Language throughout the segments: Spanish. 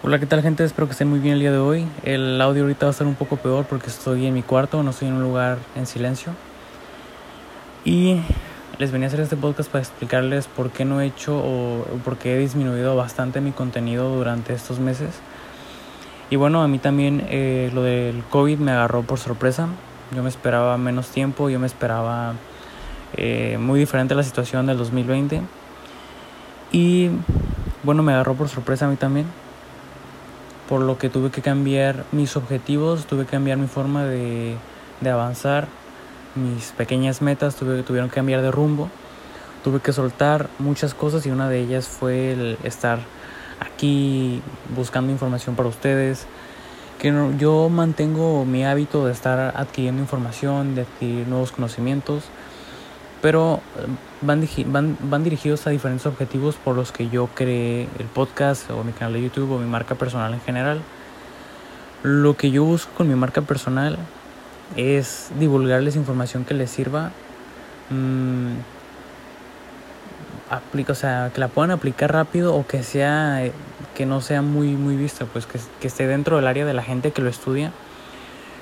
Hola, ¿qué tal gente? Espero que estén muy bien el día de hoy. El audio ahorita va a ser un poco peor porque estoy en mi cuarto, no estoy en un lugar en silencio. Y les venía a hacer este podcast para explicarles por qué no he hecho o por qué he disminuido bastante mi contenido durante estos meses. Y bueno, a mí también eh, lo del COVID me agarró por sorpresa. Yo me esperaba menos tiempo, yo me esperaba eh, muy diferente la situación del 2020. Y bueno, me agarró por sorpresa a mí también por lo que tuve que cambiar mis objetivos, tuve que cambiar mi forma de, de avanzar, mis pequeñas metas tuve, tuvieron que cambiar de rumbo, tuve que soltar muchas cosas y una de ellas fue el estar aquí buscando información para ustedes, que yo mantengo mi hábito de estar adquiriendo información, de adquirir nuevos conocimientos, pero eh, van, van, van dirigidos a diferentes objetivos por los que yo creé el podcast o mi canal de YouTube o mi marca personal en general. Lo que yo busco con mi marca personal es divulgarles información que les sirva, mmm, aplica, o sea, que la puedan aplicar rápido o que sea que no sea muy muy vista, pues que, que esté dentro del área de la gente que lo estudia.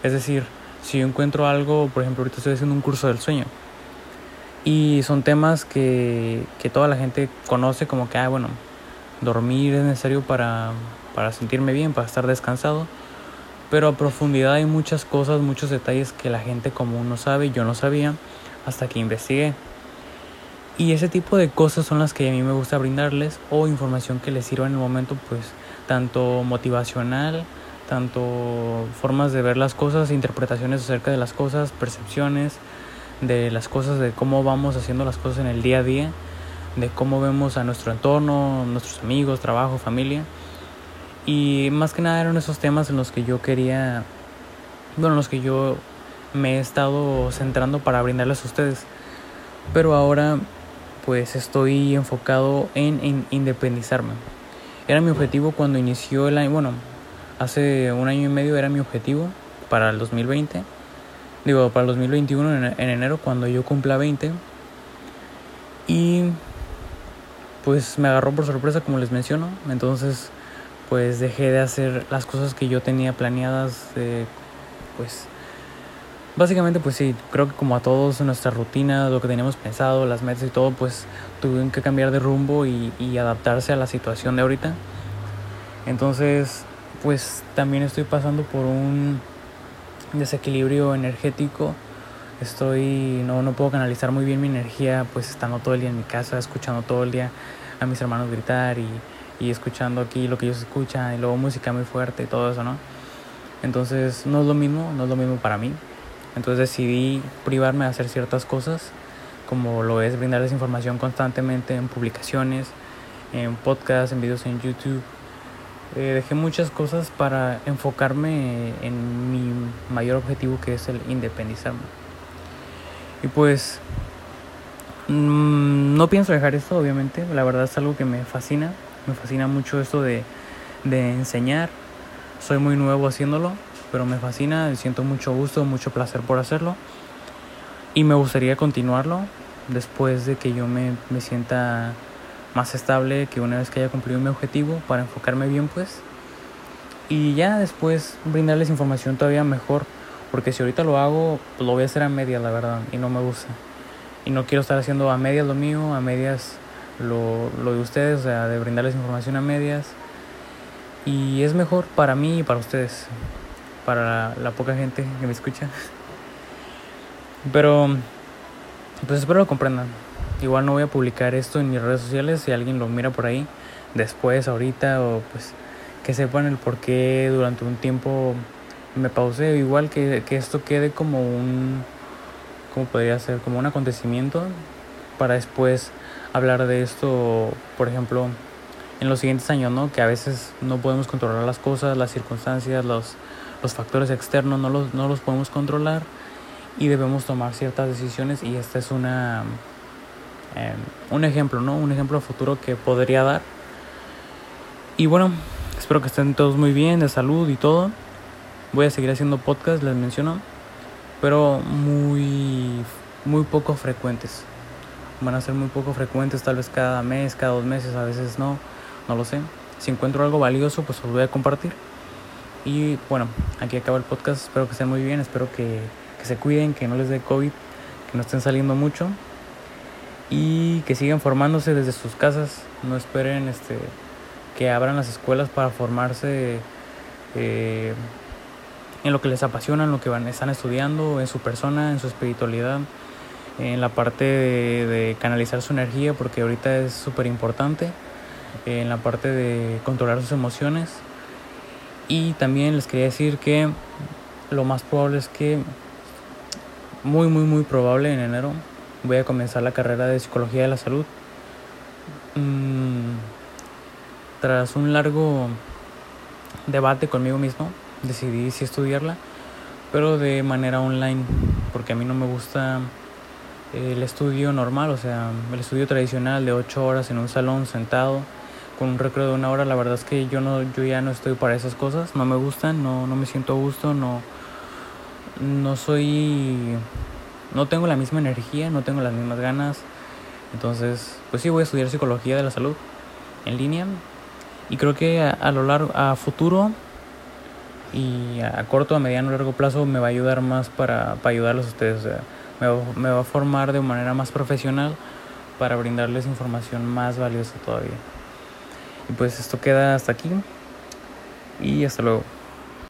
Es decir, si yo encuentro algo, por ejemplo, ahorita estoy haciendo un curso del sueño y son temas que, que toda la gente conoce como que, ah, bueno, dormir es necesario para, para sentirme bien, para estar descansado. Pero a profundidad hay muchas cosas, muchos detalles que la gente común no sabe, yo no sabía hasta que investigué. Y ese tipo de cosas son las que a mí me gusta brindarles o información que les sirva en el momento, pues tanto motivacional, tanto formas de ver las cosas, interpretaciones acerca de las cosas, percepciones, de las cosas, de cómo vamos haciendo las cosas en el día a día, de cómo vemos a nuestro entorno, nuestros amigos, trabajo, familia. Y más que nada eran esos temas en los que yo quería, bueno, en los que yo me he estado centrando para brindarles a ustedes. Pero ahora pues estoy enfocado en, en independizarme. Era mi objetivo cuando inició el año, bueno, hace un año y medio era mi objetivo para el 2020 digo, para el 2021 en, enero cuando yo cumpla 20. Y pues me agarró por sorpresa como les menciono. Entonces pues dejé de hacer las cosas que yo tenía planeadas. pues básicamente pues sí, creo que como a todos nuestra rutina, lo que teníamos pensado, las metas y todo, pues tuvieron que cambiar de rumbo y, y adaptarse a la situación de ahorita. Entonces pues también estoy pasando por un desequilibrio energético. Estoy, no, no puedo canalizar muy bien mi energía, pues estando todo el día en mi casa, escuchando todo el día a mis hermanos gritar y, y escuchando aquí lo que ellos escuchan y luego música muy fuerte y todo eso, ¿no? Entonces no es lo mismo, no es lo mismo para mí. Entonces decidí privarme de hacer ciertas cosas, como lo es brindarles información constantemente en publicaciones, en podcasts, en videos en YouTube, eh, dejé muchas cosas para enfocarme en mi mayor objetivo que es el independizarme. Y pues mm, no pienso dejar esto, obviamente. La verdad es algo que me fascina. Me fascina mucho esto de, de enseñar. Soy muy nuevo haciéndolo, pero me fascina. Siento mucho gusto, mucho placer por hacerlo. Y me gustaría continuarlo después de que yo me, me sienta más estable que una vez que haya cumplido mi objetivo para enfocarme bien pues. Y ya después brindarles información todavía mejor porque si ahorita lo hago lo voy a hacer a medias la verdad y no me gusta. Y no quiero estar haciendo a medias lo mío a medias lo, lo de ustedes o sea de brindarles información a medias. Y es mejor para mí y para ustedes para la, la poca gente que me escucha. Pero pues espero lo comprendan Igual no voy a publicar esto en mis redes sociales si alguien lo mira por ahí después, ahorita, o pues que sepan el por qué durante un tiempo me pausé. Igual que, que esto quede como un, ¿cómo podría ser? Como un acontecimiento para después hablar de esto, por ejemplo, en los siguientes años, ¿no? Que a veces no podemos controlar las cosas, las circunstancias, los, los factores externos, no los, no los podemos controlar y debemos tomar ciertas decisiones y esta es una Em, un ejemplo, ¿no? Un ejemplo futuro que podría dar. Y bueno, espero que estén todos muy bien, de salud y todo. Voy a seguir haciendo podcast, les menciono, pero muy, muy poco frecuentes. Van a ser muy poco frecuentes, tal vez cada mes, cada dos meses, a veces no, no lo sé. si encuentro algo valioso, pues os voy a compartir. Y bueno, aquí acaba el podcast. Espero que estén muy bien. Espero que, que se cuiden, que no les dé COVID, que no estén saliendo mucho. Y que sigan formándose desde sus casas. No esperen este, que abran las escuelas para formarse eh, en lo que les apasiona, en lo que van, están estudiando, en su persona, en su espiritualidad, en la parte de, de canalizar su energía, porque ahorita es súper importante, en la parte de controlar sus emociones y también les quería decir que lo más probable es que, muy, muy, muy probable en enero, voy a comenzar la carrera de psicología de la salud. Mm, tras un largo debate conmigo mismo, decidí si estudiarla, pero de manera online, porque a mí no me gusta el estudio normal, o sea, el estudio tradicional de 8 horas en un salón sentado con un recreo de una hora, la verdad es que yo no, yo ya no estoy para esas cosas, no me gustan, no, no me siento a gusto, no, no soy, no tengo la misma energía, no tengo las mismas ganas, entonces, pues sí voy a estudiar psicología de la salud en línea y creo que a, lo largo, a futuro y a, corto, a mediano, largo plazo me va a ayudar más para, para ayudarlos a ustedes, me, me va a formar de manera más profesional para brindarles información más valiosa todavía. Y pues esto queda hasta aquí y hasta luego.